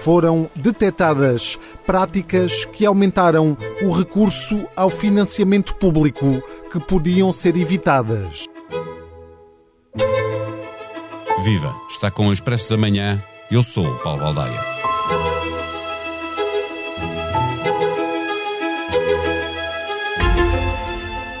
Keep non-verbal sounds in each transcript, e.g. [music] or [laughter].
foram detectadas práticas que aumentaram o recurso ao financiamento público que podiam ser evitadas. Viva! Está com o Expresso da Manhã. Eu sou o Paulo Baldaia.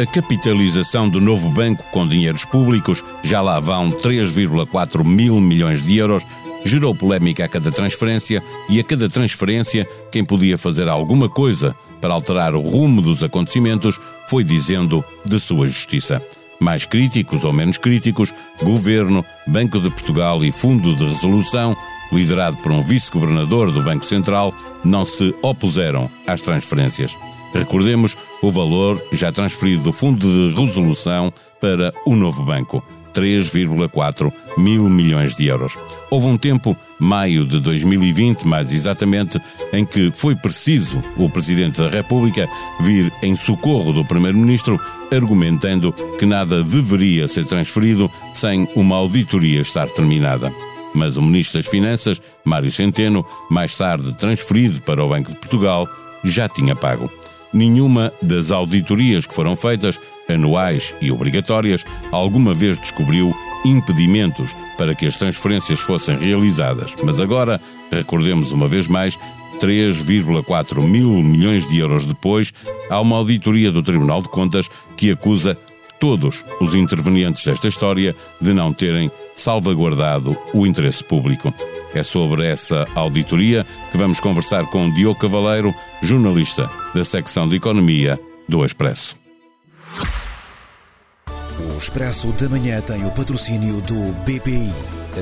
A capitalização do novo banco com dinheiros públicos, já lá vão 3,4 mil milhões de euros, gerou polémica a cada transferência e a cada transferência quem podia fazer alguma coisa para alterar o rumo dos acontecimentos foi dizendo de sua justiça. Mais críticos ou menos críticos, Governo, Banco de Portugal e Fundo de Resolução, liderado por um vice-governador do Banco Central, não se opuseram às transferências. Recordemos o valor já transferido do Fundo de Resolução para o novo banco. 3,4 mil milhões de euros. Houve um tempo, maio de 2020, mais exatamente, em que foi preciso o Presidente da República vir em socorro do Primeiro-Ministro, argumentando que nada deveria ser transferido sem uma auditoria estar terminada. Mas o Ministro das Finanças, Mário Centeno, mais tarde transferido para o Banco de Portugal, já tinha pago. Nenhuma das auditorias que foram feitas, anuais e obrigatórias, alguma vez descobriu impedimentos para que as transferências fossem realizadas. Mas agora, recordemos uma vez mais, 3,4 mil milhões de euros depois, há uma auditoria do Tribunal de Contas que acusa todos os intervenientes desta história de não terem salvaguardado o interesse público. É sobre essa auditoria que vamos conversar com Diogo Cavaleiro, jornalista da secção de Economia do Expresso. O Expresso da Manhã tem o patrocínio do BPI.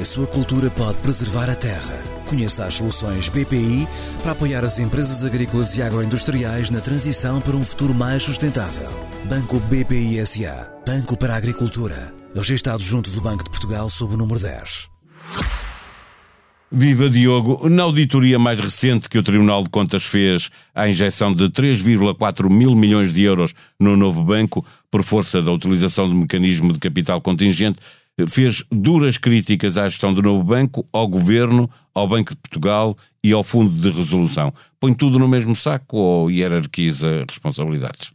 A sua cultura pode preservar a terra. Conheça as soluções BPI para apoiar as empresas agrícolas e agroindustriais na transição para um futuro mais sustentável. Banco BPI SA. Banco para a Agricultura. Registrado junto do Banco de Portugal sob o número 10. Viva Diogo! Na auditoria mais recente que o Tribunal de Contas fez à injeção de 3,4 mil milhões de euros no novo banco, por força da utilização do mecanismo de capital contingente, fez duras críticas à gestão do novo banco, ao governo, ao Banco de Portugal e ao Fundo de Resolução. Põe tudo no mesmo saco ou hierarquiza responsabilidades?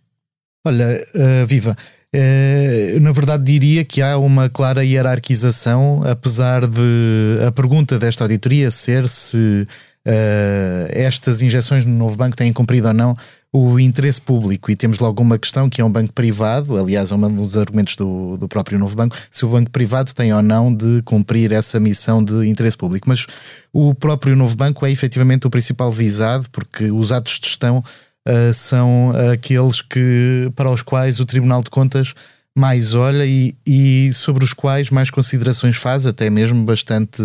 Olha, uh, Viva, Uh, na verdade, diria que há uma clara hierarquização, apesar de a pergunta desta auditoria ser se uh, estas injeções no novo banco têm cumprido ou não o interesse público. E temos logo uma questão que é um banco privado, aliás, é um dos argumentos do, do próprio novo banco, se o banco privado tem ou não de cumprir essa missão de interesse público. Mas o próprio novo banco é efetivamente o principal visado, porque os atos de gestão uh, são aqueles que, para os quais o Tribunal de Contas mais olha e, e sobre os quais mais considerações faz, até mesmo bastante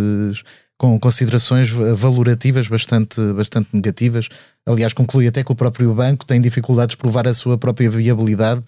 com considerações valorativas bastante, bastante negativas. Aliás, conclui até que o próprio banco tem dificuldades de provar a sua própria viabilidade,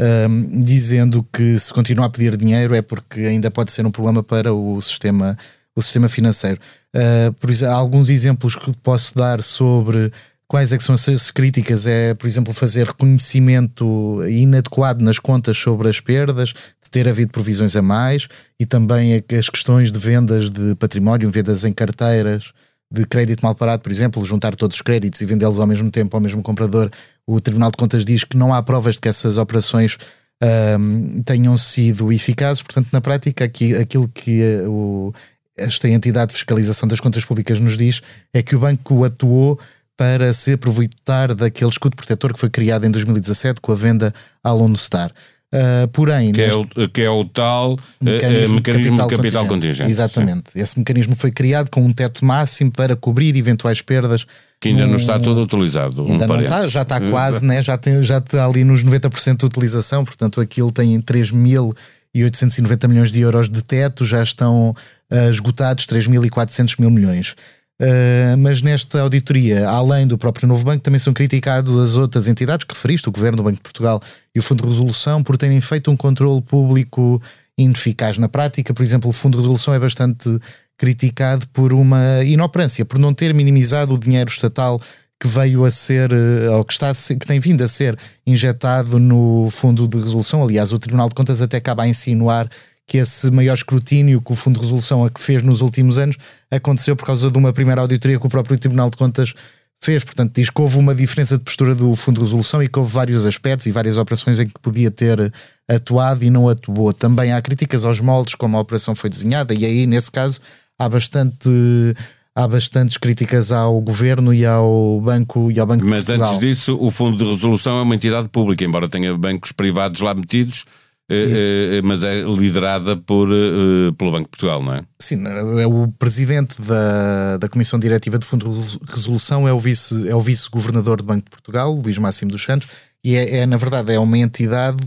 um, dizendo que se continuar a pedir dinheiro é porque ainda pode ser um problema para o sistema, o sistema financeiro. Uh, por isso, há alguns exemplos que posso dar sobre Quais é são essas críticas? É, por exemplo, fazer reconhecimento inadequado nas contas sobre as perdas, de ter havido provisões a mais e também as questões de vendas de património, vendas em carteiras de crédito mal parado, por exemplo, juntar todos os créditos e vendê-los ao mesmo tempo ao mesmo comprador. O Tribunal de Contas diz que não há provas de que essas operações um, tenham sido eficazes, portanto, na prática, aqui, aquilo que uh, o, esta entidade de fiscalização das contas públicas nos diz é que o banco atuou para se aproveitar daquele escudo protetor que foi criado em 2017 com a venda à Lone Star. Uh, porém, que, é o, que é o tal mecanismo, uh, mecanismo de capital, capital contingente. Exatamente. Sim. Esse mecanismo foi criado com um teto máximo para cobrir eventuais perdas. Que ainda não está todo utilizado. Ainda um não está, já está quase, né? já, tem, já está ali nos 90% de utilização, portanto aquilo tem 3.890 milhões de euros de teto, já estão uh, esgotados 3.400 mil milhões. Uh, mas nesta auditoria, além do próprio Novo Banco, também são criticados as outras entidades que referiste, o Governo, o Banco de Portugal e o Fundo de Resolução, por terem feito um controle público ineficaz na prática. Por exemplo, o Fundo de Resolução é bastante criticado por uma inoperância, por não ter minimizado o dinheiro estatal que veio a ser, eh, ou que, está ser, que tem vindo a ser injetado no Fundo de Resolução. Aliás, o Tribunal de Contas até acaba a insinuar que esse maior escrutínio que o Fundo de Resolução a que fez nos últimos anos aconteceu por causa de uma primeira auditoria que o próprio Tribunal de Contas fez. Portanto, diz que houve uma diferença de postura do Fundo de Resolução e que houve vários aspectos e várias operações em que podia ter atuado e não atuou. Também há críticas aos moldes como a operação foi desenhada, e aí, nesse caso, há bastante há bastantes críticas ao governo e ao banco e ao banco Mas antes disso, o Fundo de Resolução é uma entidade pública, embora tenha bancos privados lá metidos. É, é, mas é liderada por, pelo Banco de Portugal, não é? Sim, é o presidente da, da Comissão Diretiva do Fundo de Resolução é o vice é o vice-governador do Banco de Portugal, Luís Máximo dos Santos, e é, é, na verdade é uma entidade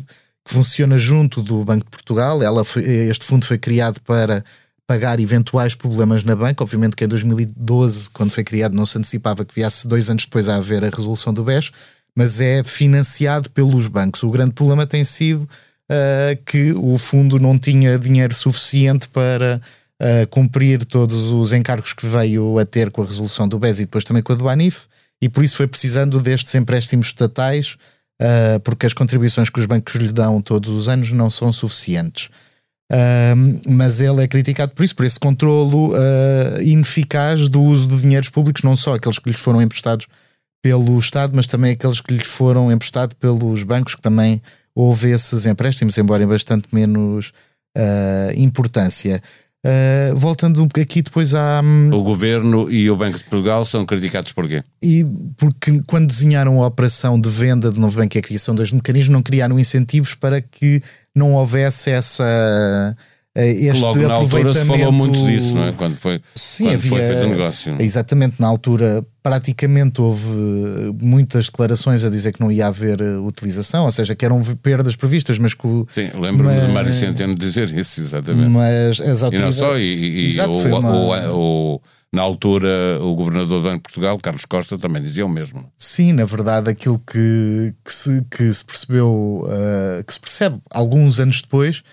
que funciona junto do Banco de Portugal. Ela este fundo foi criado para pagar eventuais problemas na banca. Obviamente que em 2012, quando foi criado, não se antecipava que viesse dois anos depois a haver a resolução do BES, mas é financiado pelos bancos. O grande problema tem sido uh, que o fundo não tinha dinheiro suficiente para uh, cumprir todos os encargos que veio a ter com a resolução do BES e depois também com a do ANIF, e por isso foi precisando destes empréstimos estatais, uh, porque as contribuições que os bancos lhe dão todos os anos não são suficientes. Uh, mas ele é criticado por isso, por esse controlo uh, ineficaz do uso de dinheiros públicos, não só aqueles que lhes foram emprestados pelo Estado, mas também aqueles que lhes foram emprestados pelos bancos, que também houve esses empréstimos, embora em bastante menos uh, importância. Uh, voltando aqui depois à. O governo e o Banco de Portugal são criticados porquê? E porque quando desenharam a operação de venda de novo banco e a criação dos mecanismos, não criaram incentivos para que não houvesse essa este Logo na altura se falou muito disso, não é? Quando foi, Sim, quando havia, foi feito o negócio. É? Exatamente, na altura praticamente houve muitas declarações a dizer que não ia haver eh, utilização, ou seja, que eram perdas previstas, mas que Sim, lembro-me mas, de Mário Centeno dizer isso, exatamente. Mas as autoridades... E não só, e, e Exato, o, uma... o, o na altura, o governador do Banco de Portugal, Carlos Costa, também dizia o mesmo. Sim, na verdade, aquilo que, que, se, que se percebeu, uh, que se percebe alguns anos depois,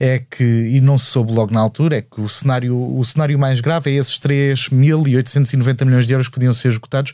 é que, e não se soube logo na altura, é que o cenário, o cenário mais grave é esses 3.890 milhões de euros que podiam ser executados,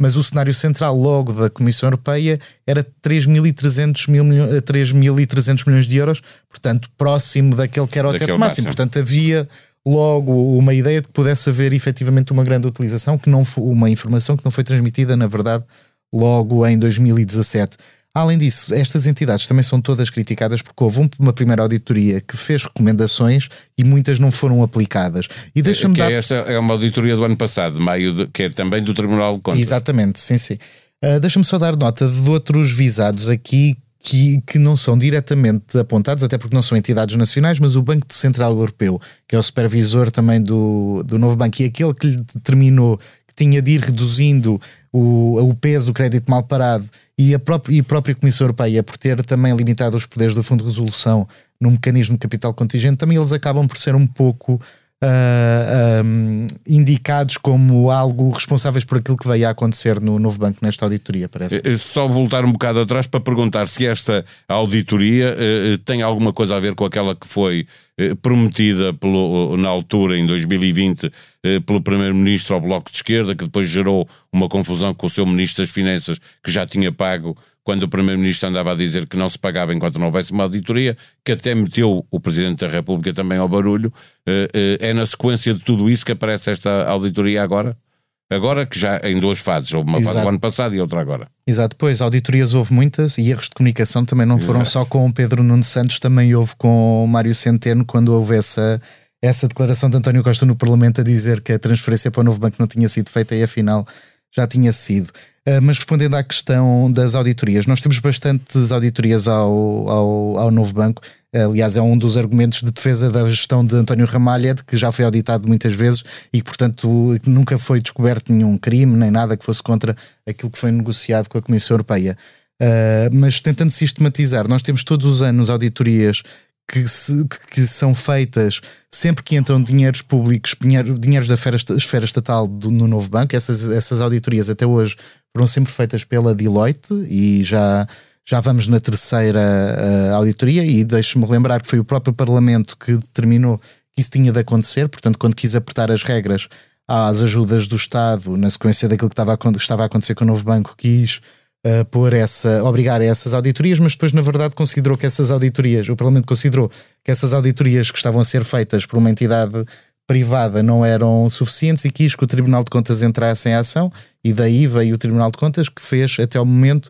mas o cenário central logo da Comissão Europeia era 3.300 mil, 3.300 milhões de euros, portanto, próximo daquele que era o teto máximo. máximo. Portanto, havia logo uma ideia de que pudesse haver efetivamente uma grande utilização, que não foi uma informação que não foi transmitida, na verdade, logo em 2017. Além disso, estas entidades também são todas criticadas porque houve uma primeira auditoria que fez recomendações e muitas não foram aplicadas. E deixa-me que dar... esta é uma auditoria do ano passado, de maio, de, que é também do Tribunal de Contas. Exatamente, sim, sim. Uh, deixa-me só dar nota de outros visados aqui que, que não são diretamente apontados, até porque não são entidades nacionais, mas o Banco Central Europeu, que é o supervisor também do, do novo banco, e aquele que lhe determinou que tinha de ir reduzindo o, o peso do crédito mal parado, e a, própria, e a própria Comissão Europeia, por ter também limitado os poderes do Fundo de Resolução no mecanismo de capital contingente, também eles acabam por ser um pouco uh, ah, um, indicados como algo responsáveis por aquilo que veio a acontecer no novo banco nesta auditoria, parece. Eh, eh, só voltar um bocado atrás para perguntar se esta auditoria uh, tem alguma coisa a ver com aquela que foi uh, prometida pelo, na altura, em 2020, pelo Primeiro-Ministro ao Bloco de Esquerda, que depois gerou uma confusão com o seu Ministro das Finanças, que já tinha pago quando o Primeiro-Ministro andava a dizer que não se pagava enquanto não houvesse uma auditoria, que até meteu o Presidente da República também ao barulho. Eh, eh, é na sequência de tudo isso que aparece esta auditoria agora? Agora que já em duas fases, houve uma Exato. fase do ano passado e outra agora. Exato, pois auditorias houve muitas e erros de comunicação também não foram Exato. só com o Pedro Nuno Santos, também houve com o Mário Centeno quando houve essa, essa declaração de António Costa no Parlamento a dizer que a transferência para o novo banco não tinha sido feita e afinal já tinha sido. Uh, mas respondendo à questão das auditorias, nós temos bastantes auditorias ao, ao, ao novo banco. Aliás, é um dos argumentos de defesa da gestão de António Ramalha, de que já foi auditado muitas vezes e que, portanto, nunca foi descoberto nenhum crime nem nada que fosse contra aquilo que foi negociado com a Comissão Europeia. Uh, mas tentando sistematizar, nós temos todos os anos auditorias que, se, que, são feitas sempre que entram dinheiros públicos, dinheiro, dinheiros da esfera, estatal do, no novo banco. Essas, essas auditorias até hoje foram sempre feitas pela Deloitte e já, já vamos na terceira uh, auditoria. E deixe-me lembrar que foi o próprio Parlamento que determinou que isso tinha de acontecer. Portanto, quando quis apertar as regras às ajudas do Estado, na sequência daquilo que estava a, estava a acontecer com o novo banco, quis uh, pôr essa, obrigar a essas auditorias, mas depois, na verdade, considerou que essas auditorias, o Parlamento considerou que essas auditorias que estavam a ser feitas por uma entidade privada não eram suficientes e quis que o Tribunal de Contas entrasse em ação, e daí veio o Tribunal de Contas que fez até ao momento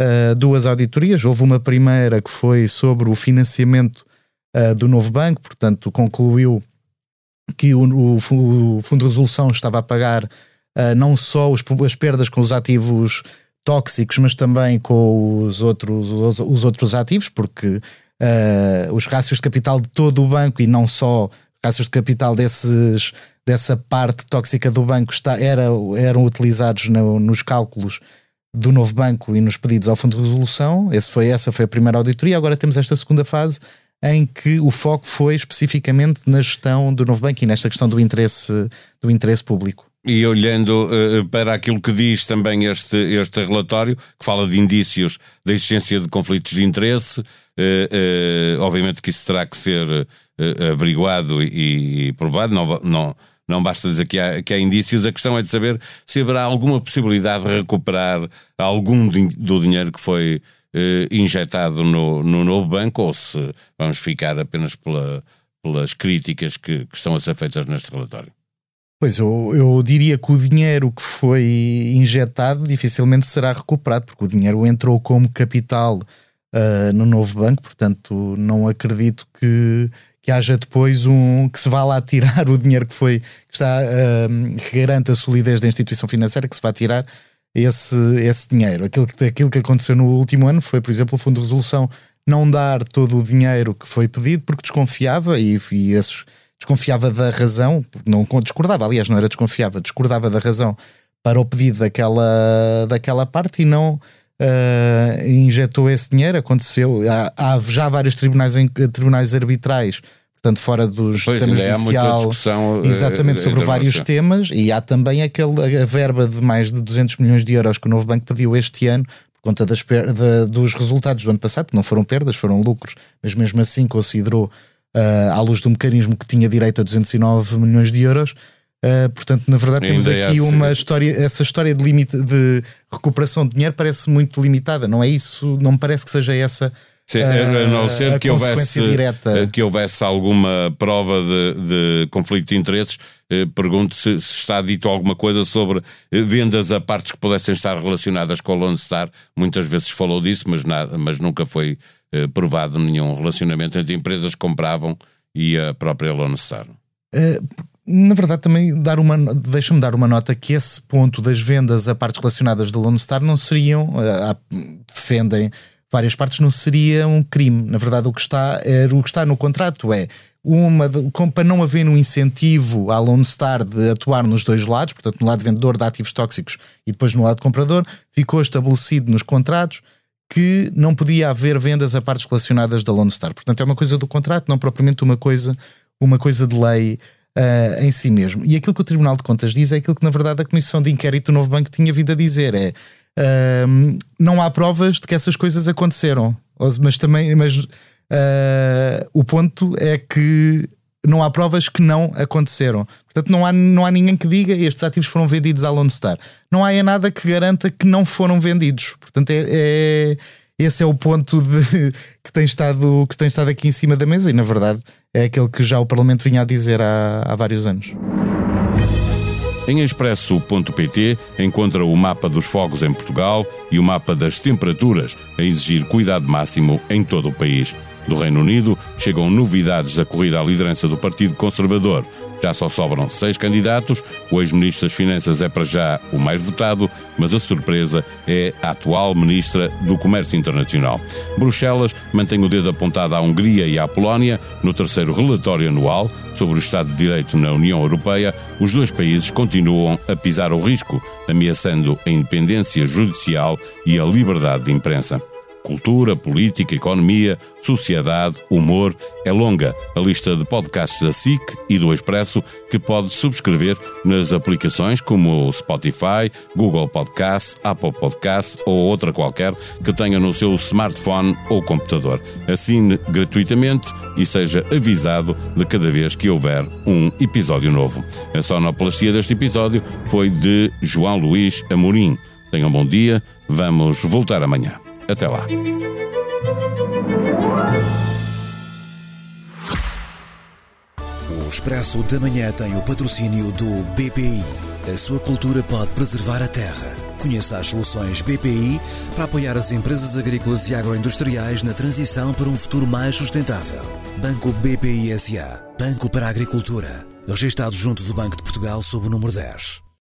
uh, duas auditorias. Houve uma primeira que foi sobre o financiamento uh, do novo banco, portanto, concluiu que o, o, o Fundo de Resolução estava a pagar não só as perdas com os ativos tóxicos, mas também com os outros, os, os outros ativos, porque uh, os rácios de capital de todo o banco e não só rácios de capital desses, dessa parte tóxica do banco está, era, eram utilizados no, nos cálculos do novo banco e nos pedidos ao Fundo de Resolução. Esse foi, essa foi a primeira auditoria. Agora temos esta segunda fase em que o foco foi especificamente na gestão do novo banco e nesta questão do interesse, do interesse público. E olhando uh, para aquilo que diz também este, este relatório, que fala de indícios da existência de conflitos de interesse, uh, uh, obviamente que isso terá que ser averiguado e, e, provado, não, não, não basta dizer que há, que há indícios, a questão é de saber se haverá alguma possibilidade de recuperar algum do dinheiro que foi injetado no, no novo banco ou se vamos ficar apenas pela, pelas críticas que, que estão a ser feitas neste relatório. Pois, eu, eu diria que o dinheiro que foi injetado dificilmente será recuperado, porque o dinheiro entrou como capital uh, no novo banco, portanto, não acredito que, que haja depois um que se vá lá tirar o dinheiro que foi, que está, uh, que garante a solidez da instituição financeira, que se vá tirar esse, esse dinheiro. Aquilo que, aquilo que aconteceu no último ano foi, por exemplo, o Fundo de Resolução não dar todo o dinheiro que foi pedido porque desconfiava e, e esses desconfiava da razão, não discordava, aliás, não era desconfiava, discordava da razão para o pedido daquela, daquela parte e não uh, injetou esse dinheiro. Aconteceu, há, há já vários tribunais, em, tribunais arbitrais portanto, fora dos pois, temas judicial, eh, exatamente sobre vários temas, e há também aquele, a verba de mais de 200 milhões de euros que o Novo Banco pediu este ano por conta das, de, dos resultados do ano passado, que não foram perdas, foram lucros, mas mesmo assim considerou uh, à luz do mecanismo que tinha direito a 209 milhões de euros. Uh, portanto, na verdade, temos aqui uma história, essa história de, limite, de recuperação de dinheiro parece muito limitada, não é isso? Não me parece que seja essa. Sim, a não ser que houvesse, direta. que houvesse alguma prova de, de conflito de interesses, eh, pergunto se, se, está dito alguma coisa sobre vendas a partes que pudessem estar relacionadas com a Lone Star. Muitas vezes falou disso, mas, nada, mas nunca foi eh, provado nenhum relacionamento entre empresas que compravam e a própria Lone Star. Uh, na verdade, também dar uma, deixa-me dar uma nota que esse ponto das vendas a partes relacionadas da Lone Star não seriam, uh, defendem várias partes, não seria um crime. Na verdade, o que está, é, o que está no contrato é uma para não haver um incentivo à Lone Star de atuar nos dois lados, portanto, no lado vendedor de ativos tóxicos e depois no lado comprador, ficou estabelecido nos contratos que não podia haver vendas a partes relacionadas da Lone Star. Portanto, é uma coisa do contrato, não propriamente uma coisa, uma coisa de lei uh, em si mesmo. E aquilo que o Tribunal de Contas diz é aquilo que, na verdade, a Comissão de Inquérito do Novo Banco tinha vindo a dizer: é uh, não há provas de que essas coisas aconteceram. Mas também, mas uh, o ponto é que não há provas que não aconteceram. Portanto, não há, não há ninguém que diga estes ativos foram vendidos à Lone Star. Não há nada que garanta que não foram vendidos. Portanto, é, é esse é o ponto de, [laughs] que, tem estado, que tem estado aqui em cima da mesa e, na verdade, é aquele que já o Parlamento vinha a dizer há, há vários anos. Em expresso.pt encontra o mapa dos fogos em Portugal e o mapa das temperaturas a exigir cuidado máximo em todo o país. Do Reino Unido chegam novidades da corrida à liderança do Partido Conservador. Já só sobram seis candidatos. O ex-ministro das Finanças é para já o mais votado, mas a surpresa é a atual ministra do Comércio Internacional. Bruxelas mantém o dedo apontado à Hungria e à Polónia no terceiro relatório anual sobre o Estado de Direito na União Europeia. Os dois países continuam a pisar o risco, ameaçando a independência judicial e a liberdade de imprensa. Cultura, política, economia, sociedade, humor. É longa a lista de podcasts da SIC e do Expresso que pode subscrever nas aplicações como o Spotify, Google Podcast, Apple Podcast ou outra qualquer que tenha no seu smartphone ou computador. Assine gratuitamente e seja avisado de cada vez que houver um episódio novo. A sonoplastia deste episódio foi de João Luís Amorim. Tenham um bom dia, vamos voltar amanhã. Até lá. O Expresso da Manhã tem o patrocínio do BPI. A sua cultura pode preservar a terra. Conheça as soluções BPI para apoiar as empresas agrícolas e agroindustriais na transição para um futuro mais sustentável. Banco BPI SA. Banco para a Agricultura. Registrado junto do Banco de Portugal sob o número 10.